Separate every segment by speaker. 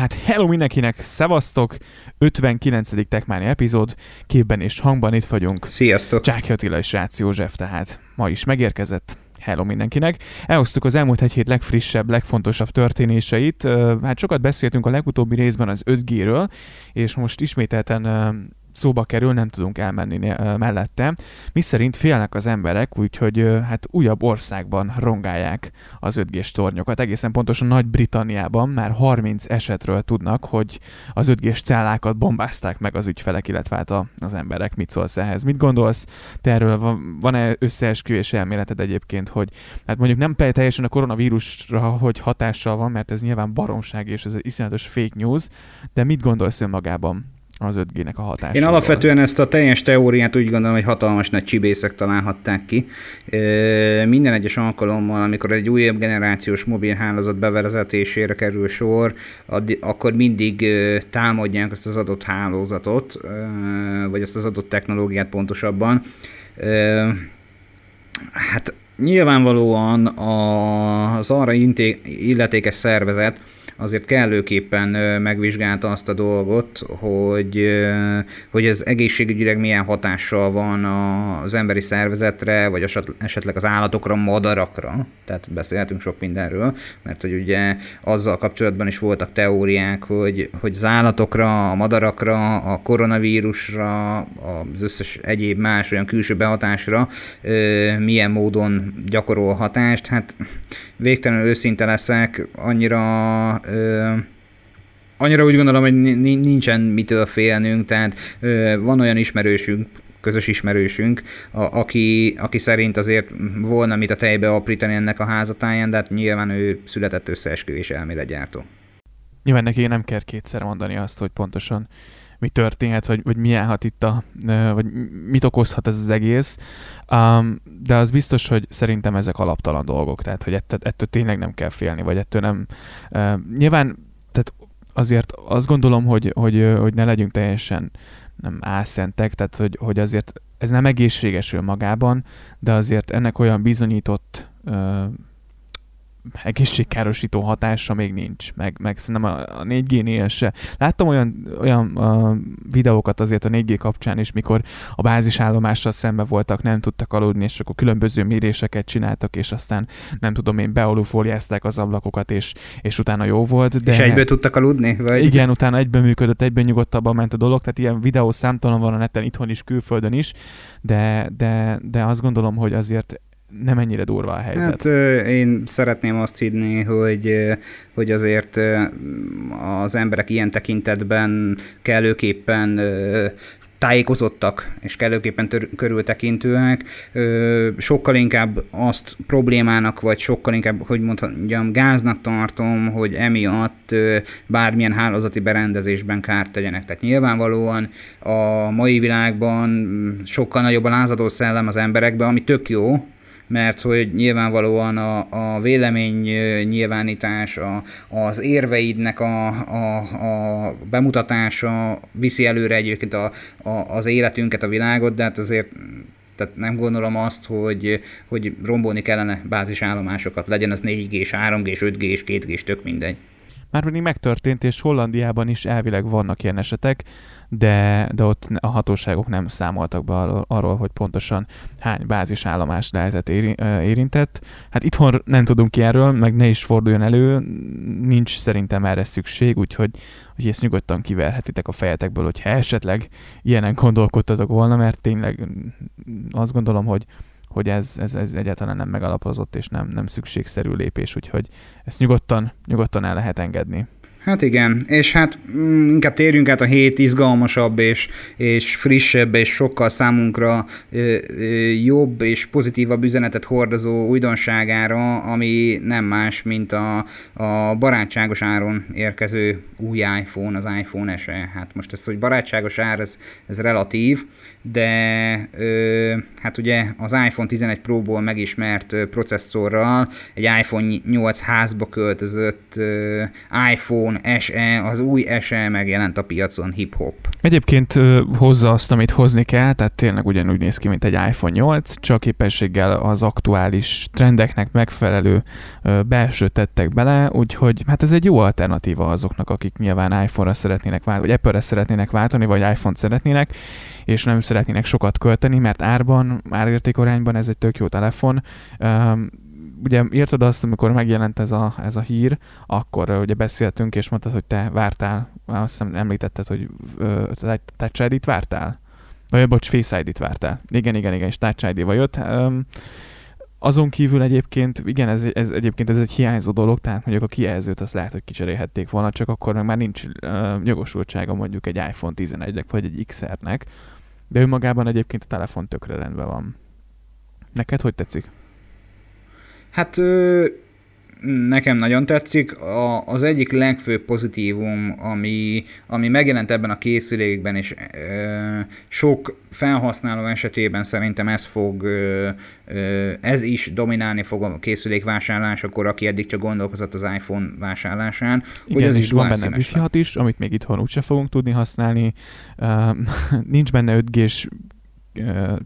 Speaker 1: hát hello mindenkinek, szevasztok! 59. Tekmáni epizód, képben és hangban itt vagyunk.
Speaker 2: Sziasztok!
Speaker 1: Csáki Attila és Rácz József tehát ma is megérkezett. Hello mindenkinek! Elhoztuk az elmúlt egy hét legfrissebb, legfontosabb történéseit. Hát sokat beszéltünk a legutóbbi részben az 5G-ről, és most ismételten szóba kerül, nem tudunk elmenni mellette. Mi szerint félnek az emberek, úgyhogy hát újabb országban rongálják az 5 g tornyokat. Egészen pontosan Nagy-Britanniában már 30 esetről tudnak, hogy az 5 g cellákat bombázták meg az ügyfelek, illetve hát az emberek. Mit szólsz ehhez? Mit gondolsz? Te erről van-e összeesküvés elméleted egyébként, hogy hát mondjuk nem teljesen a koronavírusra, hogy hatással van, mert ez nyilván baromság és ez egy iszonyatos fake news, de mit gondolsz önmagában? Az 5G-nek a hatása.
Speaker 2: Én alapvetően ezt a teljes teóriát úgy gondolom, hogy hatalmas nagy csibészek találhatták ki. Minden egyes alkalommal, amikor egy újabb generációs mobilhálózat bevezetésére kerül sor, akkor mindig támadják azt az adott hálózatot, vagy azt az adott technológiát pontosabban. Hát nyilvánvalóan az arra illetékes szervezet, azért kellőképpen megvizsgálta azt a dolgot, hogy, hogy ez egészségügyileg milyen hatással van az emberi szervezetre, vagy esetleg az állatokra, madarakra. Tehát beszélhetünk sok mindenről, mert hogy ugye azzal kapcsolatban is voltak teóriák, hogy, hogy az állatokra, a madarakra, a koronavírusra, az összes egyéb más olyan külső behatásra milyen módon gyakorol hatást. Hát végtelenül őszinte leszek, annyira ö, annyira úgy gondolom, hogy nincsen mitől félnünk, tehát ö, van olyan ismerősünk, közös ismerősünk, a, aki, aki szerint azért volna mit a tejbe aprítani ennek a házatáján, de hát nyilván ő született összeesküvés elméletgyártó.
Speaker 1: Nyilván neki nem kell kétszer mondani azt, hogy pontosan mi történhet, vagy, vagy milyen hat itt a, vagy mit okozhat ez az egész. Um, de az biztos, hogy szerintem ezek alaptalan dolgok, tehát hogy ettől, ettől tényleg nem kell félni, vagy ettől nem. Uh, nyilván, tehát azért azt gondolom, hogy, hogy, hogy ne legyünk teljesen nem álszentek, tehát hogy, hogy azért ez nem egészséges magában, de azért ennek olyan bizonyított uh, egészségkárosító hatása még nincs, meg, meg szerintem a, a 4G-nél se. Láttam olyan, olyan a videókat azért a 4G kapcsán is, mikor a bázisállomással szembe voltak, nem tudtak aludni, és akkor különböző méréseket csináltak, és aztán nem tudom én, bealufóliázták az ablakokat, és, és utána jó volt.
Speaker 2: De... És egyből tudtak aludni?
Speaker 1: Vagy? Igen, utána egyben működött, egyben nyugodtabban ment a dolog, tehát ilyen videó számtalan van a neten, itthon is, külföldön is, de, de, de azt gondolom, hogy azért nem ennyire durva a helyzet.
Speaker 2: Hát én szeretném azt hinni, hogy, hogy azért az emberek ilyen tekintetben kellőképpen tájékozottak és kellőképpen tör- körültekintőek, ö, sokkal inkább azt problémának, vagy sokkal inkább, hogy mondjam, gáznak tartom, hogy emiatt ö, bármilyen hálózati berendezésben kárt tegyenek. Tehát nyilvánvalóan a mai világban sokkal nagyobb a lázadó szellem az emberekben, ami tök jó, mert hogy nyilvánvalóan a, a vélemény nyilvánítás, a, az érveidnek a, a, a bemutatása viszi előre egyébként a, a, az életünket, a világot, de hát azért tehát nem gondolom azt, hogy, hogy rombolni kellene bázisállomásokat, legyen az 4G, 3G, 5G, 2G, tök mindegy.
Speaker 1: Már pedig megtörtént, és Hollandiában is elvileg vannak ilyen esetek, de, de ott a hatóságok nem számoltak be arról, hogy pontosan hány bázisállomás lehetett érintett. Hát itthon nem tudunk ki erről, meg ne is forduljon elő, nincs szerintem erre szükség, úgyhogy hogy ezt nyugodtan kiverhetitek a fejetekből, hogyha esetleg ilyenen gondolkodtatok volna, mert tényleg azt gondolom, hogy hogy ez, ez, ez egyáltalán nem megalapozott és nem, nem szükségszerű lépés, úgyhogy ezt nyugodtan, nyugodtan el lehet engedni.
Speaker 2: Hát igen, és hát mm, inkább térjünk át a hét izgalmasabb és, és frissebb és sokkal számunkra ö, ö, jobb és pozitívabb üzenetet hordozó újdonságára, ami nem más, mint a, a barátságos áron érkező új iPhone, az iPhone SE. Hát most ez, hogy barátságos ár, ez, ez relatív, de ö, hát ugye az iPhone 11 Pro-ból megismert processzorral egy iPhone 8 házba költözött ö, iPhone iPhone SE, az új SE megjelent a piacon hip-hop.
Speaker 1: Egyébként hozza azt, amit hozni kell, tehát tényleg ugyanúgy néz ki, mint egy iPhone 8, csak képességgel az aktuális trendeknek megfelelő belsőt tettek bele, úgyhogy hát ez egy jó alternatíva azoknak, akik nyilván iPhone-ra szeretnének váltani, vagy Apple-re szeretnének váltani, vagy iPhone-t szeretnének, és nem szeretnének sokat költeni, mert árban, árértékorányban ez egy tök jó telefon ugye írtad azt, amikor megjelent ez a, ez a hír, akkor ugye beszéltünk, és mondtad, hogy te vártál, azt hiszem említetted, hogy Touch ID-t vártál? Vagy bocs, Face ID-t vártál. Igen, igen, igen, és Touch ID-val jött. Um, azon kívül egyébként, igen, ez, ez egyébként ez egy hiányzó dolog, tehát mondjuk a kijelzőt azt lehet, hogy kicserélhették volna, csak akkor meg már nincs uh, jogosultsága mondjuk egy iPhone 11-nek, vagy egy XR-nek, de önmagában egyébként a telefon tökre rendben van. Neked hogy tetszik?
Speaker 2: Hát nekem nagyon tetszik. A, az egyik legfőbb pozitívum, ami, ami megjelent ebben a készülékben, és e, sok felhasználó esetében szerintem ez fog, e, ez is dominálni fog a készülék vásárlásakor, aki eddig csak gondolkozott az iPhone vásárlásán.
Speaker 1: Igen, hogy ez is van benne wi is, amit még itthon úgyse fogunk tudni használni. Uh, nincs benne 5G-s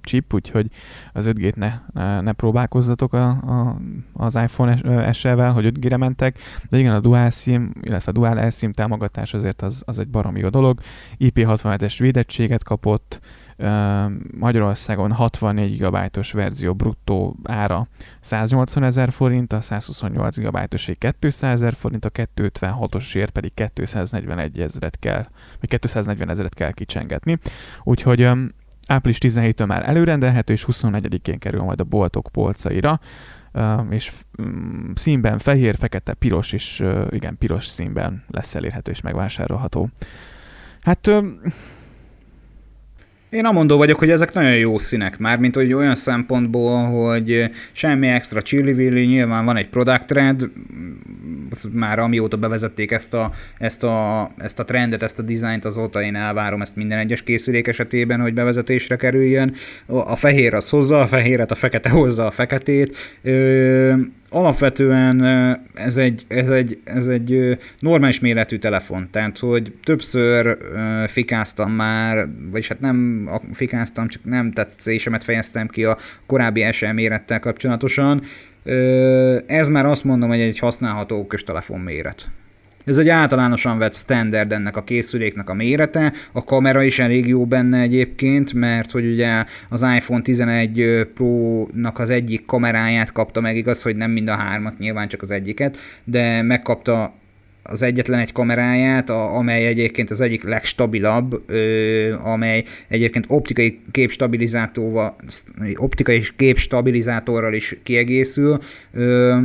Speaker 1: chip, úgyhogy az 5G-t ne, ne próbálkozzatok a, a, az iPhone SE-vel, hogy 5G-re mentek, de igen, a Dual SIM, illetve a Dual SIM támogatás azért az, az egy baromi jó dolog. IP67-es védettséget kapott, Magyarországon 64 GB-os verzió bruttó ára 180 ezer forint, a 128 GB-os 200 ezer forint, a 256-osért pedig 241 ezeret kell, vagy 240 ezeret kell kicsengetni. Úgyhogy április 17-től már előrendelhető, és 24-én kerül majd a boltok polcaira, és mm, színben fehér, fekete, piros és igen, piros színben lesz elérhető és megvásárolható. Hát
Speaker 2: én amondó vagyok, hogy ezek nagyon jó színek, már mint hogy olyan szempontból, hogy semmi extra chili nyilván van egy product trend, már amióta bevezették ezt a, ezt a, ezt a trendet, ezt a dizájnt, azóta én elvárom ezt minden egyes készülék esetében, hogy bevezetésre kerüljön. A fehér az hozza a fehéret, a fekete hozza a feketét. Ö, alapvetően ez egy, ez egy, ez egy normális méretű telefon, tehát hogy többször fikáztam már, vagyis hát nem fikáztam, csak nem tetszésemet fejeztem ki a korábbi SL mérettel kapcsolatosan. Ez már azt mondom, hogy egy használható okos telefon méret. Ez egy általánosan vett standard ennek a készüléknek a mérete, a kamera is elég jó benne egyébként, mert hogy ugye az iPhone 11 Pro-nak az egyik kameráját kapta meg, igaz, hogy nem mind a hármat, nyilván csak az egyiket, de megkapta az egyetlen egy kameráját, a, amely egyébként az egyik legstabilabb, ö, amely egyébként optikai képstabilizátorral, optikai képstabilizátorral is kiegészül. Ö,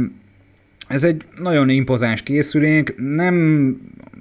Speaker 2: ez egy nagyon impozáns készülék, nem,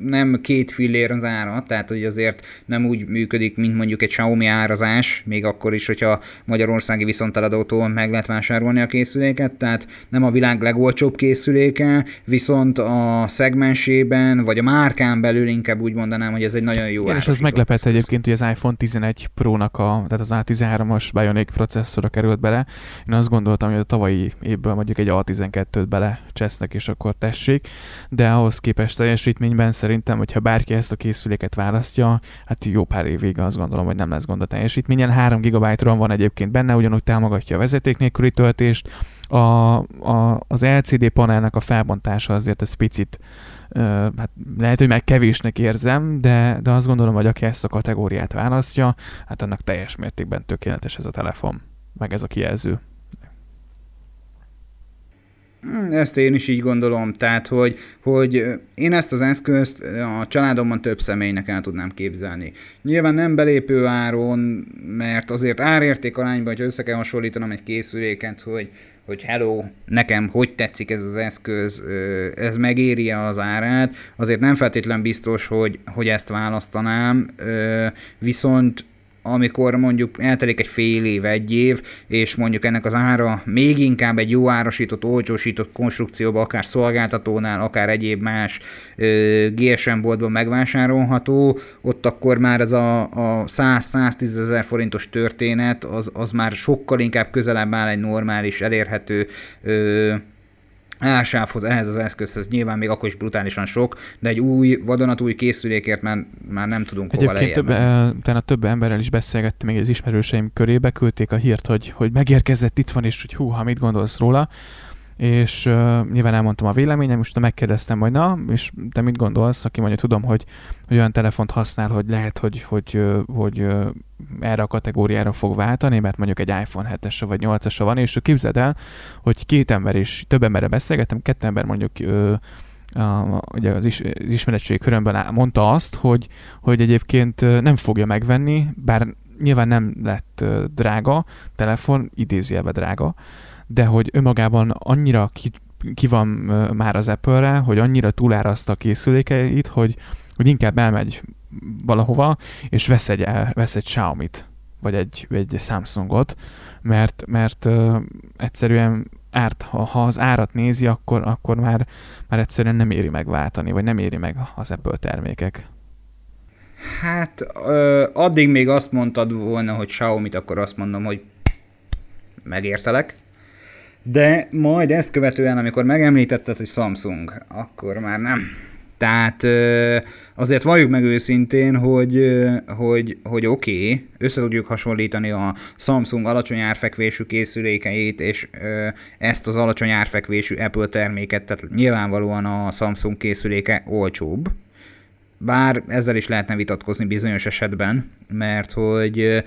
Speaker 2: nem két fillér az ára, tehát hogy azért nem úgy működik, mint mondjuk egy Xiaomi árazás, még akkor is, hogyha magyarországi viszonteladótól meg lehet vásárolni a készüléket, tehát nem a világ legolcsóbb készüléke, viszont a szegmensében, vagy a márkán belül inkább úgy mondanám, hogy ez egy nagyon jó
Speaker 1: Igen, és az meglepett egyébként, hogy az iPhone 11 Pro-nak a, tehát az A13-as Bionic processzora került bele. Én azt gondoltam, hogy a tavalyi évből mondjuk egy A12-t bele lesznek, és akkor tessék, de ahhoz képest teljesítményben szerintem, hogyha bárki ezt a készüléket választja, hát jó pár évig azt gondolom, hogy nem lesz gond a teljesítményen. 3 GB RAM van egyébként benne, ugyanúgy támogatja a vezeték nélküli töltést. A, a, az LCD panelnek a felbontása azért ez picit hát lehet, hogy meg kevésnek érzem, de, de azt gondolom, hogy aki ezt a kategóriát választja, hát annak teljes mértékben tökéletes ez a telefon, meg ez a kijelző.
Speaker 2: Hmm, ezt én is így gondolom, tehát hogy, hogy én ezt az eszközt a családomban több személynek el tudnám képzelni. Nyilván nem belépő áron, mert azért árérték arányban, hogy össze kell hasonlítanom egy készüléket, hogy, hogy hello, nekem hogy tetszik ez az eszköz, ez megéri az árát, azért nem feltétlen biztos, hogy, hogy ezt választanám, viszont amikor mondjuk eltelik egy fél év, egy év, és mondjuk ennek az ára még inkább egy jó árasított, olcsósított konstrukcióba, akár szolgáltatónál, akár egyéb más GSM boltban megvásárolható, ott akkor már ez a, a 100-110 ezer forintos történet, az, az már sokkal inkább közelebb áll egy normális, elérhető ö, álsávhoz, ehhez az eszközhöz. Nyilván még akkor is brutálisan sok, de egy új, vadonatúj készülékért már, már nem tudunk
Speaker 1: Egyébként
Speaker 2: hova
Speaker 1: több, utána több emberrel is beszélgettem még az ismerőseim körébe, küldték a hírt, hogy, hogy megérkezett, itt van, és hogy hú, ha mit gondolsz róla és uh, nyilván elmondtam a véleményem, most megkérdeztem, hogy na, és te mit gondolsz, aki mondja, tudom, hogy, hogy olyan telefont használ, hogy lehet, hogy, hogy, hogy, hogy erre a kategóriára fog váltani, mert mondjuk egy iPhone 7-es vagy 8-as van, és képzeld el, hogy két ember is, több emberre beszélgettem, kettő ember mondjuk uh, a, ugye az, is, az ismeretség körömben mondta azt, hogy, hogy egyébként nem fogja megvenni, bár nyilván nem lett drága telefon, idézőjelben drága, de hogy önmagában annyira ki, ki van már az Apple-re, hogy annyira túláraszta a készülékeit, hogy, hogy inkább elmegy valahova, és vesz egy, vesz egy Xiaomi-t, vagy egy, egy Samsungot, mert, mert egyszerűen árt, ha, ha az árat nézi, akkor, akkor már, már egyszerűen nem éri meg váltani, vagy nem éri meg az Apple termékek.
Speaker 2: Hát ö, addig még azt mondtad volna, hogy Xiaomi-t, akkor azt mondom, hogy megértelek. De majd ezt követően, amikor megemlítetted, hogy Samsung, akkor már nem. Tehát azért valljuk meg őszintén, hogy, hogy, hogy oké, okay, össze tudjuk hasonlítani a Samsung alacsony árfekvésű készülékeit, és ezt az alacsony árfekvésű Apple terméket, tehát nyilvánvalóan a Samsung készüléke olcsóbb, bár ezzel is lehetne vitatkozni bizonyos esetben, mert hogy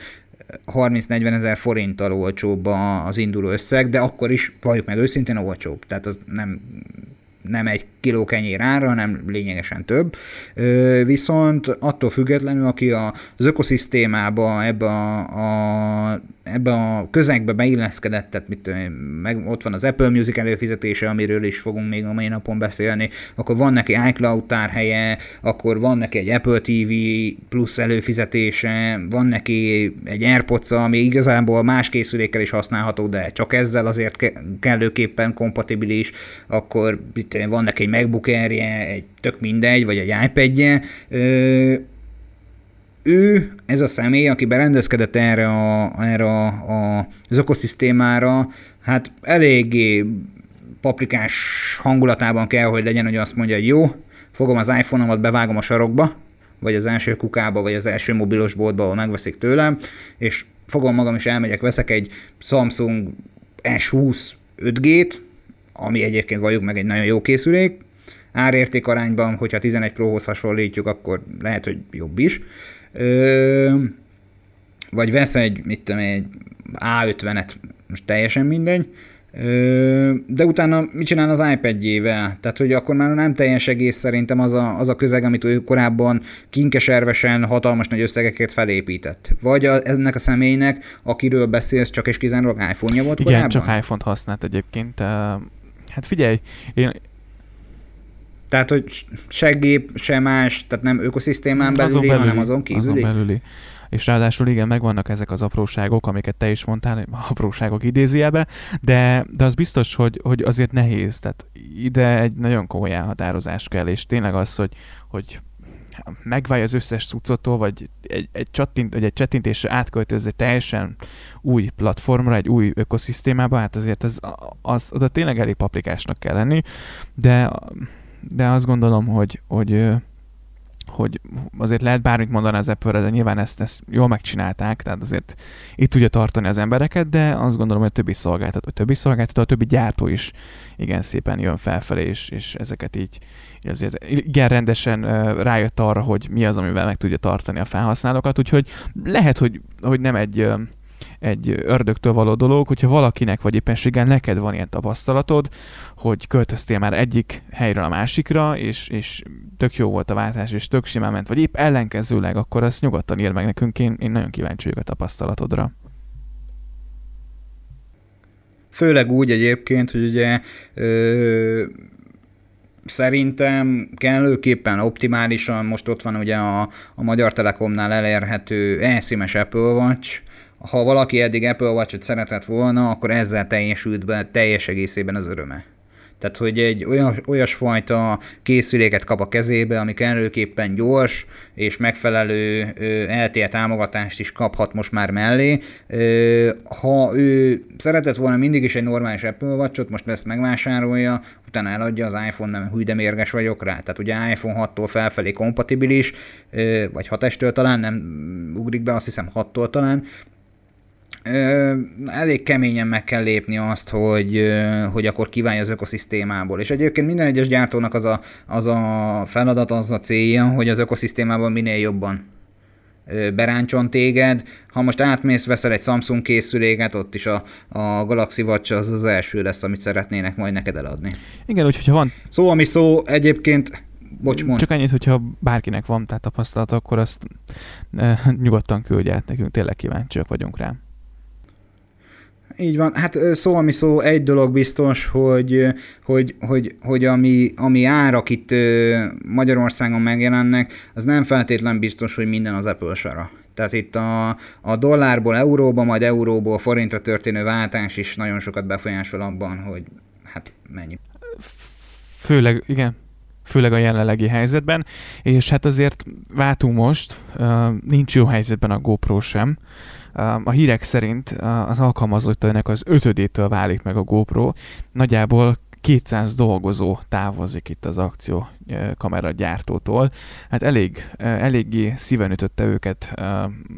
Speaker 2: 30-40 ezer forinttal olcsóbb az induló összeg, de akkor is, valljuk meg őszintén, olcsóbb. Tehát az nem nem egy kiló kenyér ára, hanem lényegesen több. Viszont attól függetlenül, aki az ökoszisztémába, ebbe a, a, ebbe a közegbe beilleszkedett, tehát mit, meg ott van az Apple Music előfizetése, amiről is fogunk még a mai napon beszélni, akkor van neki iCloud tárhelye, akkor van neki egy Apple TV plusz előfizetése, van neki egy airpods ami igazából más készülékkel is használható, de csak ezzel azért kellőképpen kompatibilis, akkor mit, van neki egy MacBook Air-je, egy tök mindegy, vagy egy iPad-je, ő, ez a személy, aki berendezkedett erre, a, erre a, a, az ökoszisztémára, hát eléggé paprikás hangulatában kell, hogy legyen, hogy azt mondja, hogy jó, fogom az iPhone-omat, bevágom a sarokba, vagy az első kukába, vagy az első mobilos boltba, ahol megveszik tőlem, és fogom magam is elmegyek, veszek egy Samsung S20 5G-t, ami egyébként valljuk meg egy nagyon jó készülék, árérték arányban, hogyha 11 Prohoz hasonlítjuk, akkor lehet, hogy jobb is. Ö, vagy vesz egy, mit tudom, egy A50-et, most teljesen mindegy, ö, de utána mit csinál az iPad-jével? Tehát, hogy akkor már nem teljes egész szerintem az a, az a közeg, amit ő korábban kinkeservesen hatalmas nagy összegekért felépített. Vagy a, ennek a személynek, akiről beszélsz, csak és kizárólag iPhone-ja volt
Speaker 1: Igen,
Speaker 2: korábban?
Speaker 1: csak iPhone-t használt egyébként. Hát figyelj, én
Speaker 2: tehát, hogy se gép, se más, tehát nem ökoszisztémán belüli, azon belüli hanem azon kívüli. Azon belüli.
Speaker 1: És ráadásul igen, megvannak ezek az apróságok, amiket te is mondtál, apróságok idézőjelbe, de, de az biztos, hogy, hogy azért nehéz. Tehát ide egy nagyon komoly elhatározás kell, és tényleg az, hogy, hogy megválja az összes cuccotól, vagy egy, egy, csattint, vagy egy csettintésre átköltöz egy teljesen új platformra, egy új ökoszisztémába, hát azért az, az oda tényleg elég paprikásnak kell lenni, de de azt gondolom, hogy, hogy, hogy azért lehet bármit mondani az apple de nyilván ezt, ezt jól megcsinálták, tehát azért itt tudja tartani az embereket, de azt gondolom, hogy a többi szolgáltató, a többi szolgáltató, a többi gyártó is igen szépen jön felfelé, és, és ezeket így azért igen rendesen rájött arra, hogy mi az, amivel meg tudja tartani a felhasználókat, úgyhogy lehet, hogy, hogy nem egy egy ördögtől való dolog, hogyha valakinek vagy éppenséggel neked van ilyen tapasztalatod, hogy költöztél már egyik helyről a másikra, és, és tök jó volt a váltás, és tök simán ment, vagy épp ellenkezőleg, akkor azt nyugodtan ír meg nekünk, én, én nagyon kíváncsi vagyok a tapasztalatodra.
Speaker 2: Főleg úgy egyébként, hogy ugye ö, szerintem kellőképpen optimálisan, most ott van ugye a, a Magyar Telekomnál elérhető e-SIM-es Apple Watch, ha valaki eddig Apple Watch-ot szeretett volna, akkor ezzel teljesült be teljes egészében az öröme. Tehát, hogy egy olyan, olyasfajta készüléket kap a kezébe, ami kellőképpen gyors és megfelelő LTE támogatást is kaphat most már mellé. Ha ő szeretett volna mindig is egy normális Apple watch most ezt megvásárolja, utána eladja az iPhone, nem hű, mérges vagyok rá. Tehát ugye iPhone 6-tól felfelé kompatibilis, vagy 6 talán, nem ugrik be, azt hiszem 6-tól talán, elég keményen meg kell lépni azt, hogy, hogy akkor kívánja az ökoszisztémából. És egyébként minden egyes gyártónak az a, az a feladat, az a célja, hogy az ökoszisztémában minél jobban beráncson téged. Ha most átmész, veszel egy Samsung készüléket, ott is a, a Galaxy Watch az az első lesz, amit szeretnének majd neked eladni.
Speaker 1: Igen, úgyhogy ha van...
Speaker 2: Szó, ami szó, egyébként Bocs, mond.
Speaker 1: Csak annyit, hogyha bárkinek van tehát tapasztalat, akkor azt e, nyugodtan küldje át nekünk, tényleg kíváncsiak vagyunk rá.
Speaker 2: Így van, hát szó, ami szó, egy dolog biztos, hogy, hogy, hogy, hogy ami, ami árak itt Magyarországon megjelennek, az nem feltétlen biztos, hogy minden az Apple sara. Tehát itt a, a dollárból euróba, majd euróból forintra történő váltás is nagyon sokat befolyásol abban, hogy hát mennyi.
Speaker 1: Főleg, igen, főleg a jelenlegi helyzetben, és hát azért váltunk most, nincs jó helyzetben a GoPro sem, a hírek szerint az alkalmazottainak az ötödétől válik meg a GoPro. Nagyjából 200 dolgozó távozik itt az akció kamera gyártótól. Hát elég, eléggé szíven ütötte őket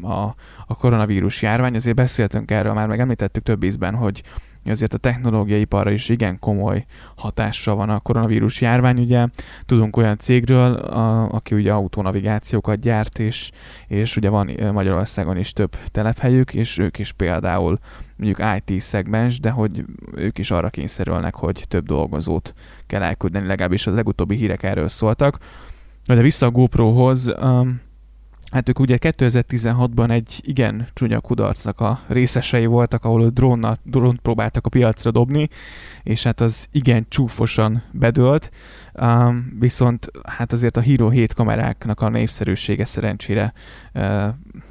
Speaker 1: a, a koronavírus járvány, azért beszéltünk erről, már meg említettük több ízben, hogy azért a technológiai iparra is igen komoly hatással van a koronavírus járvány. Ugye tudunk olyan cégről, a, aki ugye autonavigációkat gyárt, és, és ugye van Magyarországon is több telephelyük, és ők is például mondjuk IT szegmens, de hogy ők is arra kényszerülnek, hogy több dolgozót kell elküldeni, legalábbis a legutóbbi hírek erről szóltak. De vissza a GoProhoz, um, Hát ők ugye 2016-ban egy igen csúnya kudarcnak a részesei voltak, ahol drónnal, drónt próbáltak a piacra dobni, és hát az igen csúfosan bedőlt, um, viszont hát azért a Hero 7 kameráknak a népszerűsége szerencsére uh,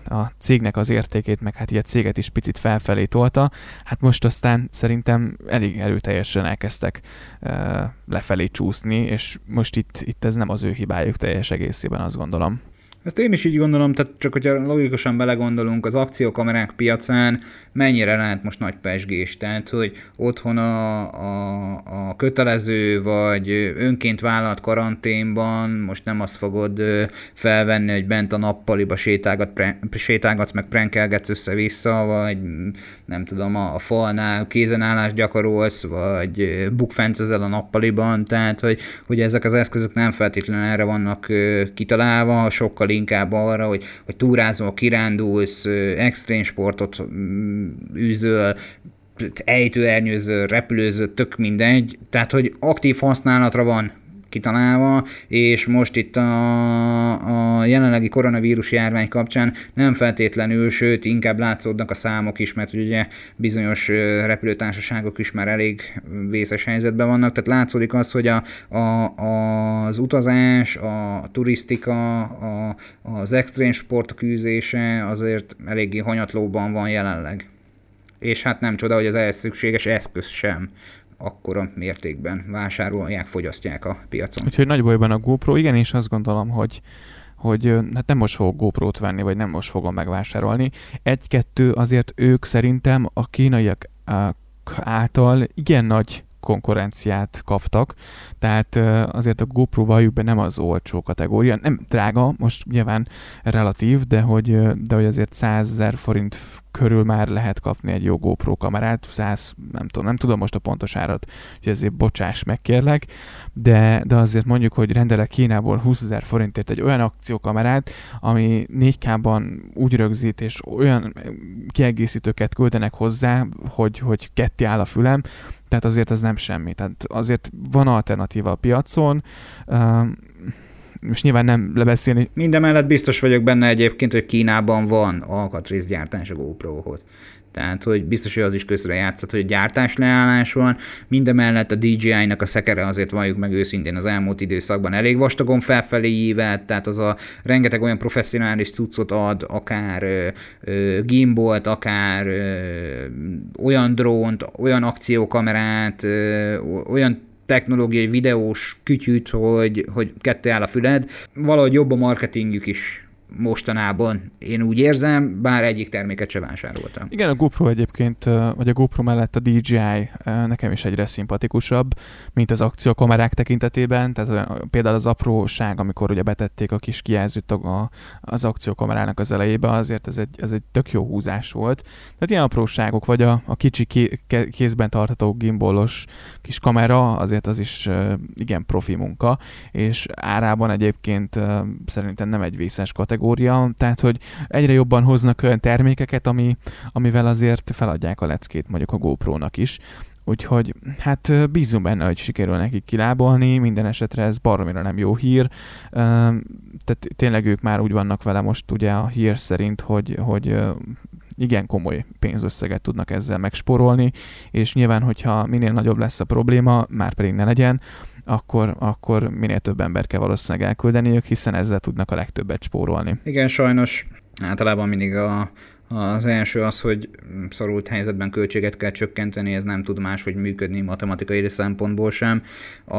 Speaker 1: a cégnek az értékét, meg hát így a céget is picit felfelé tolta, hát most aztán szerintem elég erőteljesen elkezdtek uh, lefelé csúszni, és most itt, itt ez nem az ő hibájuk teljes egészében, azt gondolom.
Speaker 2: Ezt én is így gondolom, tehát csak hogyha logikusan belegondolunk, az akciókamerák piacán mennyire lehet most nagy pesgés, tehát hogy otthon a, a, a kötelező vagy önként vállalt karanténban most nem azt fogod felvenni, hogy bent a nappaliba sétálgat, pre, sétálgatsz, meg prenkelgetsz össze-vissza, vagy nem tudom, a, a falnál kézenállást gyakorolsz, vagy bukfencezel a nappaliban, tehát hogy, hogy ezek az eszközök nem feltétlenül erre vannak kitalálva, sokkal inkább arra, hogy, hogy túrázol, kirándulsz, extrém sportot mm, űzöl, ejtőernyőző, repülőző, tök mindegy, tehát hogy aktív használatra van kitalálva, és most itt a, a jelenlegi koronavírus járvány kapcsán nem feltétlenül, sőt inkább látszódnak a számok is, mert ugye bizonyos repülőtársaságok is már elég vészes helyzetben vannak, tehát látszódik az, hogy a, a, az utazás, a turisztika, a, az extrém sportok űzése azért eléggé hanyatlóban van jelenleg. És hát nem csoda, hogy az ehhez szükséges eszköz sem akkora mértékben vásárolják, fogyasztják a piacon.
Speaker 1: Úgyhogy nagy bajban a GoPro, igen, és azt gondolom, hogy hogy hát nem most fogok GoPro-t venni, vagy nem most fogom megvásárolni. Egy-kettő azért ők szerintem a kínaiak által igen nagy konkurenciát kaptak, tehát azért a GoPro valljuk be nem az olcsó kategória, nem drága, most nyilván relatív, de hogy, de hogy azért 100 ezer forint körül már lehet kapni egy jó GoPro kamerát, 100, nem tudom, nem tudom most a pontos árat, hogy ezért bocsáss meg kérlek, de, de azért mondjuk, hogy rendelek Kínából 20 ezer forintért egy olyan akciókamerát, ami 4K-ban úgy rögzít, és olyan kiegészítőket küldenek hozzá, hogy, hogy ketté áll a fülem, tehát azért az nem semmi. Tehát azért van alternatíva a piacon, most nyilván nem lebeszélni.
Speaker 2: Mindemellett biztos vagyok benne egyébként, hogy Kínában van alkatrészgyártás a GoPro-hoz. Tehát, hogy biztos, hogy az is közre játszott, hogy gyártás leállás van, mindemellett a DJI-nak a szekere azért valljuk meg őszintén az elmúlt időszakban elég vastagon felfelé ívet, tehát az a rengeteg olyan professzionális cuccot ad, akár ö, ö, gimbolt, akár ö, olyan drónt, olyan akciókamerát, ö, olyan technológiai videós kütyűt, hogy, hogy kettő áll a füled. Valahogy jobb a marketingjük is mostanában, én úgy érzem, bár egyik terméket sem vásároltam.
Speaker 1: Igen, a GoPro egyébként, vagy a GoPro mellett a DJI nekem is egyre szimpatikusabb, mint az akciókamerák tekintetében, tehát például az apróság, amikor ugye betették a kis kijelzőt a, az akciókamerának az elejébe, azért ez egy, ez egy tök jó húzás volt. Tehát ilyen apróságok, vagy a, a kicsi kézben tartható gimbolos kis kamera, azért az is igen profi munka, és árában egyébként szerintem nem egy vészes kategória, kategória, tehát hogy egyre jobban hoznak olyan termékeket, ami, amivel azért feladják a leckét mondjuk a GoPro-nak is. Úgyhogy hát bízunk benne, hogy sikerül nekik kilábolni, minden esetre ez baromira nem jó hír. Tehát tényleg ők már úgy vannak vele most ugye a hír szerint, hogy, hogy igen komoly pénzösszeget tudnak ezzel megsporolni, és nyilván, hogyha minél nagyobb lesz a probléma, már pedig ne legyen, akkor, akkor minél több ember kell valószínűleg elküldeniük, hiszen ezzel tudnak a legtöbbet spórolni.
Speaker 2: Igen, sajnos általában mindig a, az első az, hogy szorult helyzetben költséget kell csökkenteni, ez nem tud máshogy működni matematikai szempontból sem. A,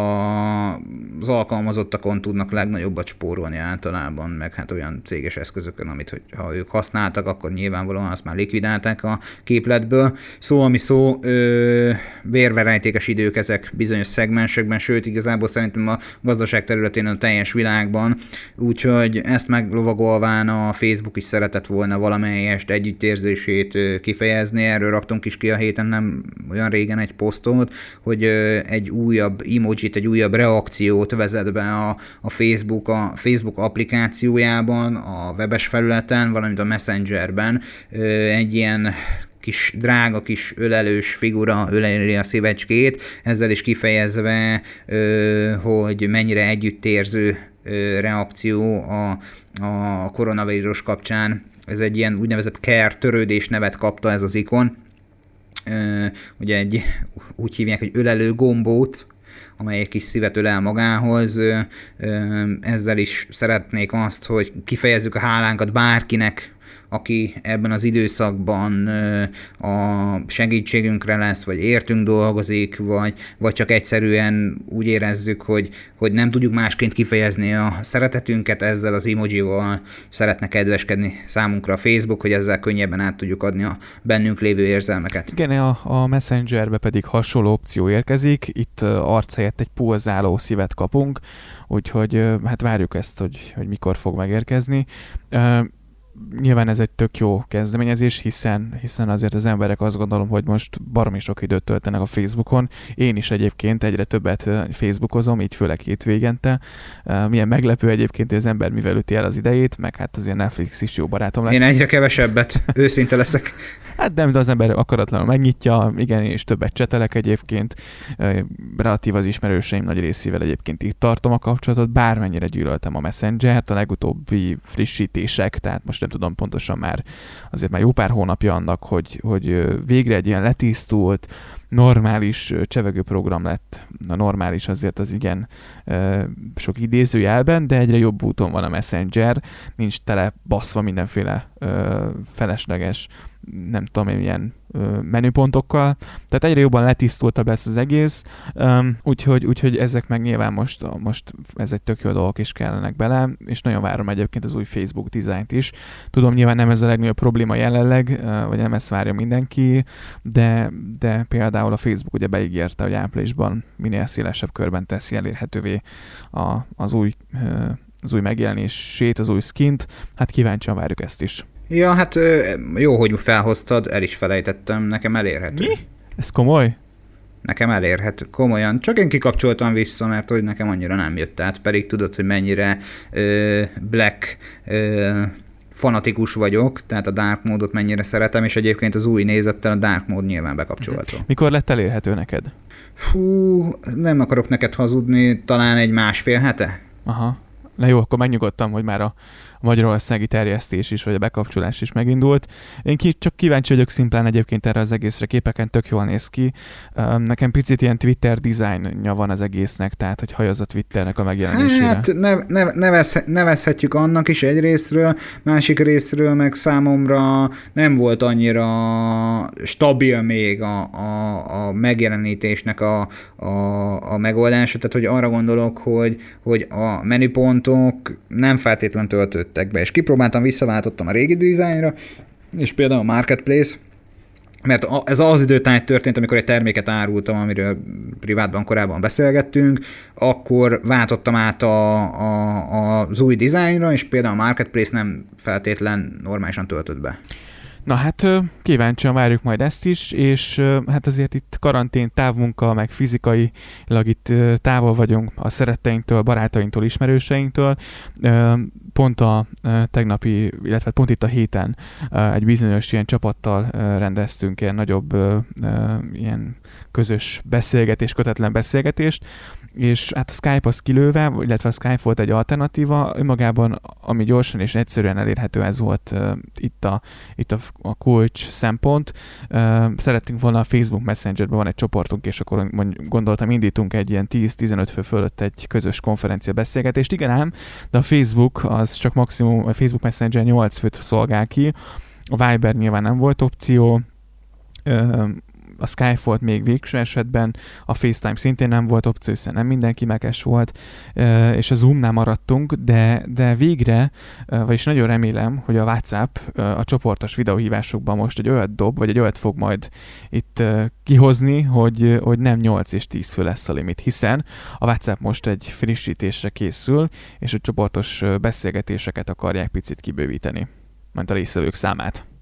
Speaker 2: az alkalmazottakon tudnak legnagyobbat spórolni általában, meg hát olyan céges eszközökön, amit hogy, ha ők használtak, akkor nyilvánvalóan azt már likvidálták a képletből. Szó, ami szó, ö, vérverejtékes idők ezek bizonyos szegmensekben, sőt igazából szerintem a gazdaság területén a teljes világban, úgyhogy ezt meglovagolván a Facebook is szeretett volna valamelyest együttérzését kifejezni. Erről raktunk is ki a héten nem olyan régen egy posztot, hogy egy újabb emojit, egy újabb reakciót vezet be a, a Facebook, a Facebook applikációjában, a webes felületen, valamint a Messengerben egy ilyen kis drága kis ölelős figura öleli a szívecskét, ezzel is kifejezve, hogy mennyire együttérző reakció a, a koronavírus kapcsán ez egy ilyen úgynevezett care törődés nevet kapta ez az ikon. Ugye egy, úgy hívják, hogy ölelő gombót, amely egy kis szívet ölel magához. Ezzel is szeretnék azt, hogy kifejezzük a hálánkat bárkinek, aki ebben az időszakban a segítségünkre lesz, vagy értünk dolgozik, vagy, vagy csak egyszerűen úgy érezzük, hogy, hogy nem tudjuk másként kifejezni a szeretetünket ezzel az emojival, szeretne kedveskedni számunkra a Facebook, hogy ezzel könnyebben át tudjuk adni a bennünk lévő érzelmeket.
Speaker 1: Igen, a, a Messengerbe pedig hasonló opció érkezik, itt arc helyett egy pulzáló szívet kapunk, úgyhogy hát várjuk ezt, hogy, hogy mikor fog megérkezni nyilván ez egy tök jó kezdeményezés, hiszen, hiszen azért az emberek azt gondolom, hogy most baromi sok időt töltenek a Facebookon. Én is egyébként egyre többet Facebookozom, így főleg hétvégente. Milyen meglepő egyébként, hogy az ember mivel üti el az idejét, meg hát azért Netflix is jó barátom lett.
Speaker 2: Én egyre kevesebbet, őszinte leszek.
Speaker 1: Hát nem, de az ember akaratlanul megnyitja, igen, és többet csetelek egyébként. Relatív az ismerőseim nagy részével egyébként itt tartom a kapcsolatot, bármennyire gyűlöltem a Messenger-t, a legutóbbi frissítések, tehát most nem tudom pontosan már, azért már jó pár hónapja annak, hogy, hogy végre egy ilyen letisztult, normális csevegő program lett. A normális azért az igen sok idézőjelben, de egyre jobb úton van a Messenger, nincs tele baszva mindenféle felesleges nem tudom én, milyen menüpontokkal, tehát egyre jobban letisztultabb lesz az egész, úgyhogy, úgyhogy ezek meg nyilván most, most ez egy tök jó dolgok is kellenek bele, és nagyon várom egyébként az új Facebook dizájnt is. Tudom, nyilván nem ez a legnagyobb probléma jelenleg, vagy nem ezt várja mindenki, de, de például a Facebook ugye beígérte, hogy áprilisban minél szélesebb körben teszi elérhetővé a, az új az új megjelenését, az új skint, hát kíváncsian várjuk ezt is.
Speaker 2: Ja, hát jó, hogy felhoztad, el is felejtettem, nekem elérhető.
Speaker 1: Mi? Ez komoly?
Speaker 2: Nekem elérhető, komolyan. Csak én kikapcsoltam vissza, mert hogy nekem annyira nem jött át, pedig tudod, hogy mennyire ö, black ö, fanatikus vagyok, tehát a dark módot mennyire szeretem, és egyébként az új nézettel a dark mód nyilván bekapcsolható.
Speaker 1: Mikor lett elérhető neked?
Speaker 2: Fú, nem akarok neked hazudni, talán egy másfél hete.
Speaker 1: Aha. Na jó, akkor megnyugodtam, hogy már a magyarországi terjesztés is, vagy a bekapcsolás is megindult. Én ki, csak kíváncsi vagyok szimplán egyébként erre az egészre, képeken tök jól néz ki. Nekem picit ilyen Twitter dizájnja van az egésznek, tehát hogy hajaz a Twitternek a megjelenésére.
Speaker 2: Hát ne, ne, nevez, nevezhetjük annak is egy részről, másik részről meg számomra nem volt annyira stabil még a, a, a megjelenítésnek a, a, a megoldása, tehát hogy arra gondolok, hogy, hogy a menüpontok nem feltétlen töltöttek be, és kipróbáltam, visszaváltottam a régi dizájnra, és például a Marketplace, mert ez az időtájt történt, amikor egy terméket árultam, amiről privátban korábban beszélgettünk, akkor váltottam át a, a, az új dizájnra, és például a Marketplace nem feltétlen normálisan töltött be.
Speaker 1: Na hát kíváncsian várjuk majd ezt is, és hát azért itt karantén, távmunka, meg fizikailag itt távol vagyunk a szeretteinktől, barátainktól, ismerőseinktől. Pont a tegnapi, illetve pont itt a héten egy bizonyos ilyen csapattal rendeztünk ilyen nagyobb ilyen közös beszélgetés, kötetlen beszélgetést, és hát a Skype az kilőve, illetve a Skype volt egy alternatíva, önmagában, ami gyorsan és egyszerűen elérhető, ez volt itt, a, itt a, a kulcs szempont. Szerettünk volna a Facebook Messengerben van egy csoportunk, és akkor gondoltam, indítunk egy ilyen 10-15 fő fölött egy közös konferencia beszélgetést. Igen ám, de a Facebook az csak maximum, a Facebook Messenger 8 főt szolgál ki, a Viber nyilván nem volt opció, a Skype volt még végső esetben, a FaceTime szintén nem volt opció, hiszen nem mindenki meges volt, és a Zoomnál maradtunk, de, de végre, vagyis nagyon remélem, hogy a WhatsApp a csoportos videóhívásokban most egy olyat dob, vagy egy olyat fog majd itt kihozni, hogy, hogy nem 8 és 10 fő lesz a limit, hiszen a WhatsApp most egy frissítésre készül, és a csoportos beszélgetéseket akarják picit kibővíteni, mint a részvevők számát.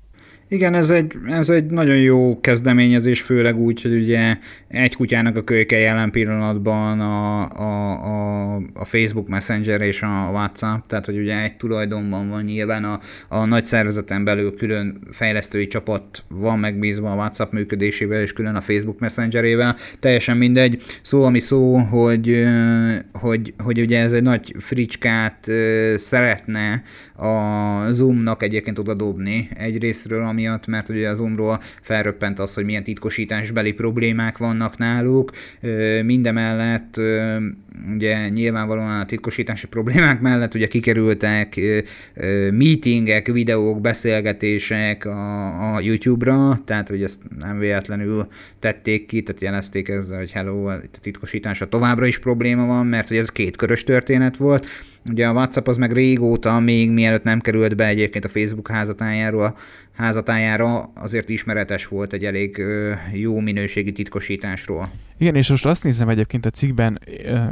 Speaker 2: Igen, ez egy, ez egy nagyon jó kezdeményezés, főleg úgy, hogy ugye egy kutyának a kölyke jelen pillanatban a, a, a, a Facebook Messenger és a WhatsApp, tehát hogy ugye egy tulajdonban van nyilván a, a nagy szervezeten belül külön fejlesztői csapat van megbízva a WhatsApp működésével és külön a Facebook Messengerével, teljesen mindegy. Szó, ami szó, hogy, hogy, hogy ugye ez egy nagy fricskát szeretne a Zoomnak egyébként oda dobni egyrésztről, amiatt, mert ugye a Zoomról felröppent az, hogy milyen titkosításbeli problémák vannak náluk, mindemellett ugye nyilvánvalóan a titkosítási problémák mellett ugye kikerültek meetingek, videók, beszélgetések a, a YouTube-ra, tehát hogy ezt nem véletlenül tették ki, tehát jelezték ezzel, hogy hello, a titkosítása továbbra is probléma van, mert hogy ez kétkörös történet volt, Ugye a WhatsApp az meg régóta, még mielőtt nem került be egyébként a Facebook házatájáról, házatájára, azért ismeretes volt egy elég jó minőségi titkosításról.
Speaker 1: Igen, és most azt nézem egyébként a cikkben,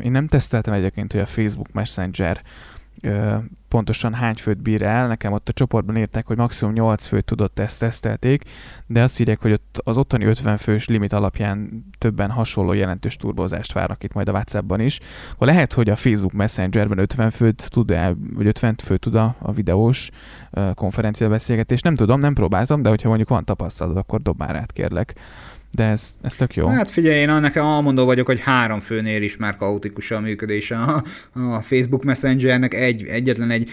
Speaker 1: én nem teszteltem egyébként, hogy a Facebook Messenger pontosan hány főt bír el. Nekem ott a csoportban írták, hogy maximum 8 főt tudott ezt tesztelték, de azt írják, hogy ott az ottani 50 fős limit alapján többen hasonló jelentős turbózást várnak itt majd a WhatsAppban is. Akkor lehet, hogy a Facebook Messengerben 50 főt tud el, vagy 50 fő tud a, a videós konferencia beszélgetés. Nem tudom, nem próbáltam, de hogyha mondjuk van tapasztalat, akkor dob már át, kérlek de ez, ez tök jó.
Speaker 2: Hát figyelj, én annak almondó vagyok, hogy három főnél is már kaotikus a működése a, a Facebook Messengernek, egy, egyetlen egy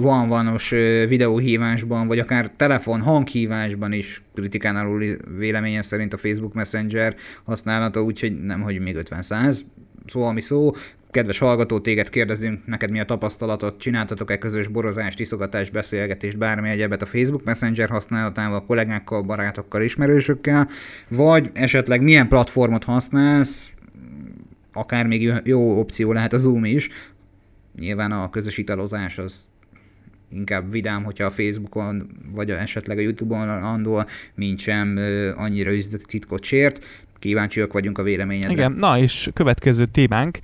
Speaker 2: van-vanos videóhívásban, vagy akár telefon hanghívásban is kritikán alul véleményem szerint a Facebook Messenger használata, úgyhogy nem, hogy még 50-100, szó, ami szó, kedves hallgató, téged kérdezünk, neked mi a tapasztalatot, csináltatok-e közös borozást, iszogatást, beszélgetést, bármi egyebet a Facebook Messenger használatával, kollégákkal, barátokkal, ismerősökkel, vagy esetleg milyen platformot használsz, akár még jó opció lehet a Zoom is. Nyilván a közös italozás az inkább vidám, hogyha a Facebookon, vagy esetleg a Youtube-on andol, mint sem annyira üzleti titkot sért. Kíváncsiak vagyunk a véleményedre.
Speaker 1: Igen, na és következő témánk,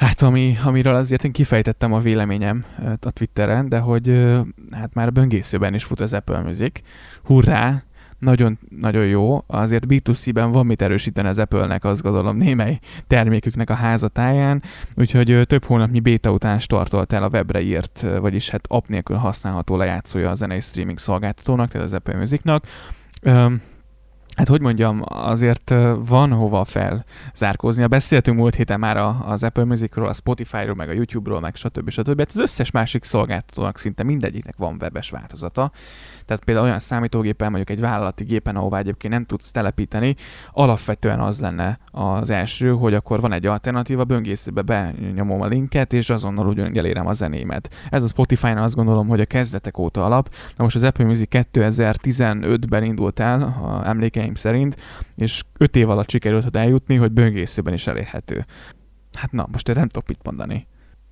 Speaker 1: Hát ami, amiről azért én kifejtettem a véleményem a Twitteren, de hogy hát már böngészőben is fut az Apple Music. Hurrá! Nagyon, nagyon jó. Azért B2C-ben van mit erősíteni az Apple-nek, azt gondolom, némely terméküknek a házatáján, úgyhogy több hónapnyi beta után startolt el a webre írt, vagyis hát app nélkül használható lejátszója a zenei streaming szolgáltatónak, tehát az Apple Musicnak hát hogy mondjam, azért van hova felzárkózni. Beszéltünk múlt héten már az Apple Musicról, a Spotify-ról, meg a YouTube-ról, meg stb. stb. Hát az összes másik szolgáltatónak szinte mindegyiknek van webes változata. Tehát például olyan számítógépen, mondjuk egy vállalati gépen, ahová egyébként nem tudsz telepíteni, alapvetően az lenne az első, hogy akkor van egy alternatíva, böngészőbe benyomom a linket, és azonnal ugyanúgy elérem a zenémet. Ez a Spotify-nál azt gondolom, hogy a kezdetek óta alap. Na most az Apple Music 2015-ben indult el, a emlékeim szerint, és 5 év alatt sikerült eljutni, hogy böngészőben is elérhető. Hát na, most erre nem tudok mit mondani.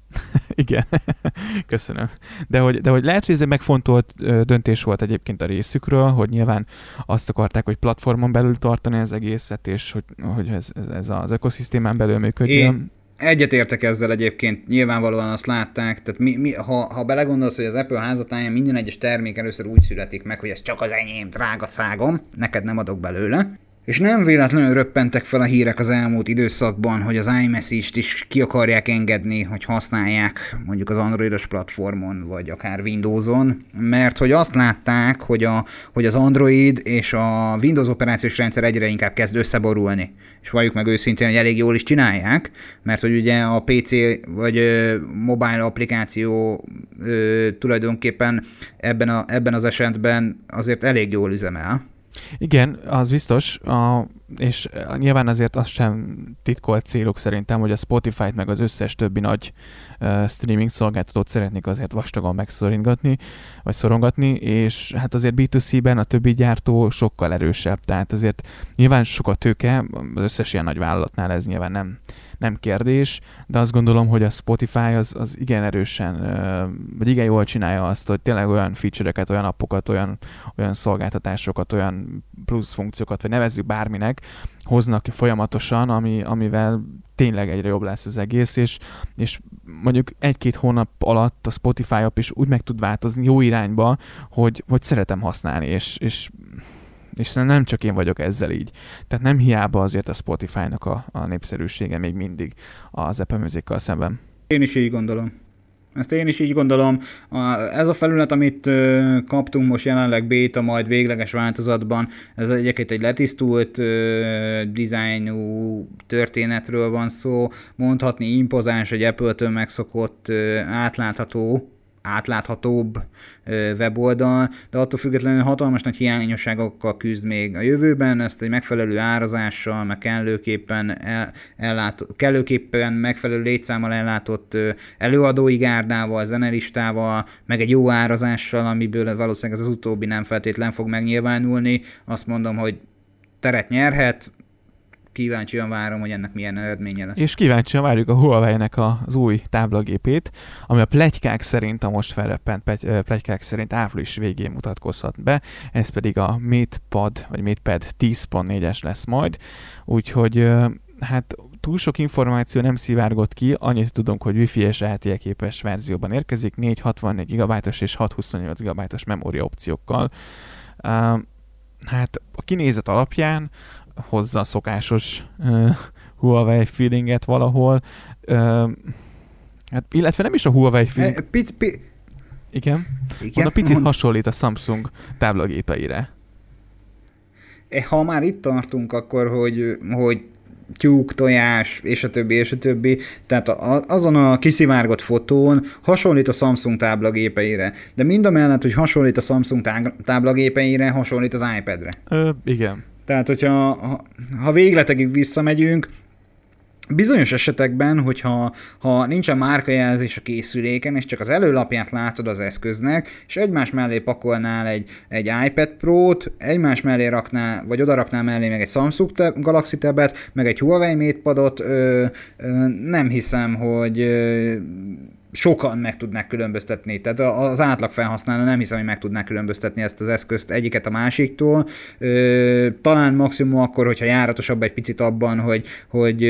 Speaker 1: Igen, köszönöm. De hogy, de hogy lehet, hogy ez egy megfontolt döntés volt egyébként a részükről, hogy nyilván azt akarták, hogy platformon belül tartani az egészet, és hogy, hogy ez, ez az ökoszisztémán belül működjön. Én
Speaker 2: egyetértek ezzel egyébként, nyilvánvalóan azt látták, tehát mi, mi, ha, ha belegondolsz, hogy az Apple házatáján minden egyes termék először úgy születik meg, hogy ez csak az enyém, drága szágom, neked nem adok belőle, és nem véletlenül röppentek fel a hírek az elmúlt időszakban, hogy az iMessage-t is ki akarják engedni, hogy használják mondjuk az androidos platformon, vagy akár Windows-on, mert hogy azt látták, hogy, a, hogy az Android és a Windows operációs rendszer egyre inkább kezd összeborulni. És valljuk meg őszintén, hogy elég jól is csinálják, mert hogy ugye a PC vagy ö, mobile applikáció ö, tulajdonképpen ebben, a, ebben az esetben azért elég jól üzemel
Speaker 1: igen, az biztos, a, és nyilván azért az sem titkolt célok szerintem, hogy a Spotify-t meg az összes többi nagy uh, streaming szolgáltatót szeretnék azért vastagon megszoringatni, vagy szorongatni, és hát azért B2C-ben a többi gyártó sokkal erősebb, tehát azért nyilván sok a tőke, az összes ilyen nagy vállalatnál ez nyilván nem, nem kérdés, de azt gondolom, hogy a Spotify az, az igen erősen, vagy igen jól csinálja azt, hogy tényleg olyan feature-eket, olyan appokat, olyan, olyan szolgáltatásokat, olyan plusz funkciókat, vagy nevezzük bárminek, hoznak folyamatosan, ami, amivel tényleg egyre jobb lesz az egész, és, és mondjuk egy-két hónap alatt a Spotify app is úgy meg tud változni jó irányba, hogy, hogy szeretem használni, és, és és nem csak én vagyok ezzel így. Tehát nem hiába azért a Spotify-nak a, a népszerűsége még mindig az Apple music szemben.
Speaker 2: Én is így gondolom. Ezt én is így gondolom. Ez a felület, amit kaptunk most jelenleg beta, majd végleges változatban, ez egyébként egy letisztult dizájnú történetről van szó, mondhatni impozáns, egy Apple-től megszokott átlátható átláthatóbb weboldal, de attól függetlenül hatalmas nagy hiányosságokkal küzd még a jövőben, ezt egy megfelelő árazással, meg kellőképpen, el, ellát, kellőképpen megfelelő létszámmal ellátott előadói gárdával, zenelistával, meg egy jó árazással, amiből valószínűleg ez az utóbbi nem feltétlen fog megnyilvánulni, azt mondom, hogy teret nyerhet, kíváncsian várom, hogy ennek milyen eredménye lesz.
Speaker 1: És kíváncsian várjuk a Huawei-nek az új táblagépét, ami a plegykák szerint, a most felreppent plegykák szerint április végén mutatkozhat be, ez pedig a MatePad, vagy MatePad 10.4-es lesz majd, úgyhogy hát túl sok információ nem szivárgott ki, annyit tudunk, hogy Wi-Fi és LTE képes verzióban érkezik, 464 GB-os és 628 GB-os memória opciókkal. hát a kinézet alapján hozza a szokásos uh, Huawei feelinget valahol. Uh, hát, illetve nem is a Huawei feeling. E,
Speaker 2: pi, pi.
Speaker 1: Igen. Igen. Mondom, picit mond. hasonlít a Samsung táblagépeire.
Speaker 2: E, ha már itt tartunk, akkor hogy, hogy tyúk, tojás, és a többi, és a többi. Tehát a, azon a kiszivárgott fotón hasonlít a Samsung táblagépeire. De mind a mellett, hogy hasonlít a Samsung táblagépeire, hasonlít az iPad-re.
Speaker 1: Ö, igen.
Speaker 2: Tehát, hogyha ha, ha végletekig visszamegyünk, Bizonyos esetekben, hogyha ha nincsen márkajelzés a készüléken, és csak az előlapját látod az eszköznek, és egymás mellé pakolnál egy, egy iPad Pro-t, egymás mellé raknál, vagy oda raknál mellé meg egy Samsung Galaxy Tablet, meg egy Huawei MatePadot, ö, ö, nem hiszem, hogy ö, sokan meg tudnák különböztetni. Tehát az átlag felhasználó nem hiszem, hogy meg tudná különböztetni ezt az eszközt egyiket a másiktól. Talán maximum akkor, hogyha járatosabb egy picit abban, hogy, hogy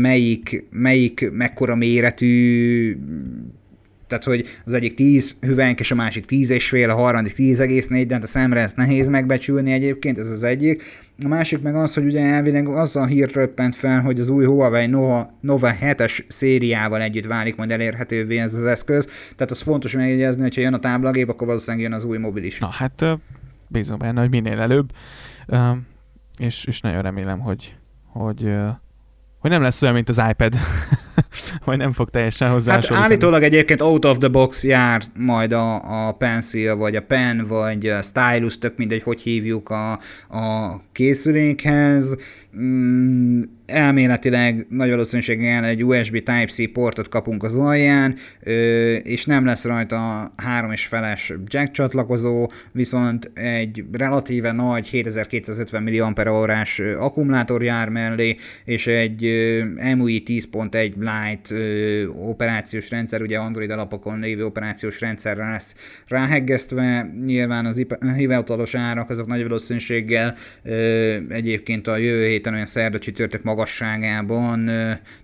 Speaker 2: melyik, melyik mekkora méretű tehát, hogy az egyik 10 hüvenk, és a másik 10 és fél, a harmadik 10,4, de a szemre ezt nehéz megbecsülni egyébként, ez az egyik. A másik meg az, hogy ugye elvileg azzal hírt röppent fel, hogy az új Huawei Nova, Nova 7-es szériával együtt válik majd elérhetővé ez az eszköz. Tehát az fontos megjegyezni, hogy ha jön a táblagép, akkor valószínűleg jön az új mobil is.
Speaker 1: Na hát bízom benne, hogy minél előbb, és, és nagyon remélem, hogy, hogy, hogy nem lesz olyan, mint az iPad, vagy nem fog teljesen hozzá.
Speaker 2: Hát állítólag egyébként out of the box jár majd a, a pencil, vagy a pen, vagy a stylus, tök mindegy, hogy hívjuk a, a készülékhez. Mm, elméletileg nagy valószínűséggel egy USB Type-C portot kapunk az alján, és nem lesz rajta három és feles jack csatlakozó, viszont egy relatíve nagy 7250 mAh akkumulátor jár mellé, és egy MUI 10.1 Lite operációs rendszer, ugye Android alapokon lévő operációs rendszerre lesz ráheggesztve, nyilván az hivatalos árak azok nagy valószínűséggel egyébként a jövő héten olyan szerda csütörtök maga magasságában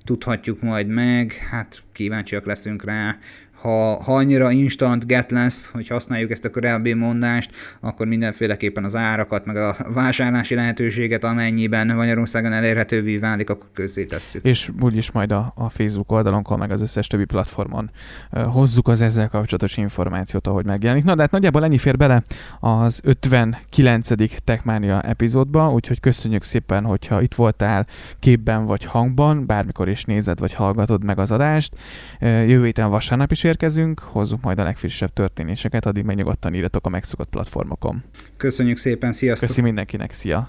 Speaker 2: tudhatjuk majd meg, hát kíváncsiak leszünk rá, ha, ha annyira instant get lesz, hogy használjuk ezt a korábbi mondást, akkor mindenféleképpen az árakat, meg a vásárlási lehetőséget, amennyiben Magyarországon elérhetővé válik, akkor közzé tesszük.
Speaker 1: És úgyis majd a, a Facebook oldalunkon, meg az összes többi platformon hozzuk az ezzel kapcsolatos információt, ahogy megjelenik. Na, de hát nagyjából ennyi fér bele az 59. Techmania epizódba, úgyhogy köszönjük szépen, hogyha itt voltál képben vagy hangban, bármikor is nézed vagy hallgatod meg az adást. Uh, jövő héten vasárnap is érkezünk, hozzuk majd a legfrissebb történéseket, addig meg nyugodtan írjatok a megszokott platformokon.
Speaker 2: Köszönjük szépen, sziasztok!
Speaker 1: Köszi mindenkinek, szia!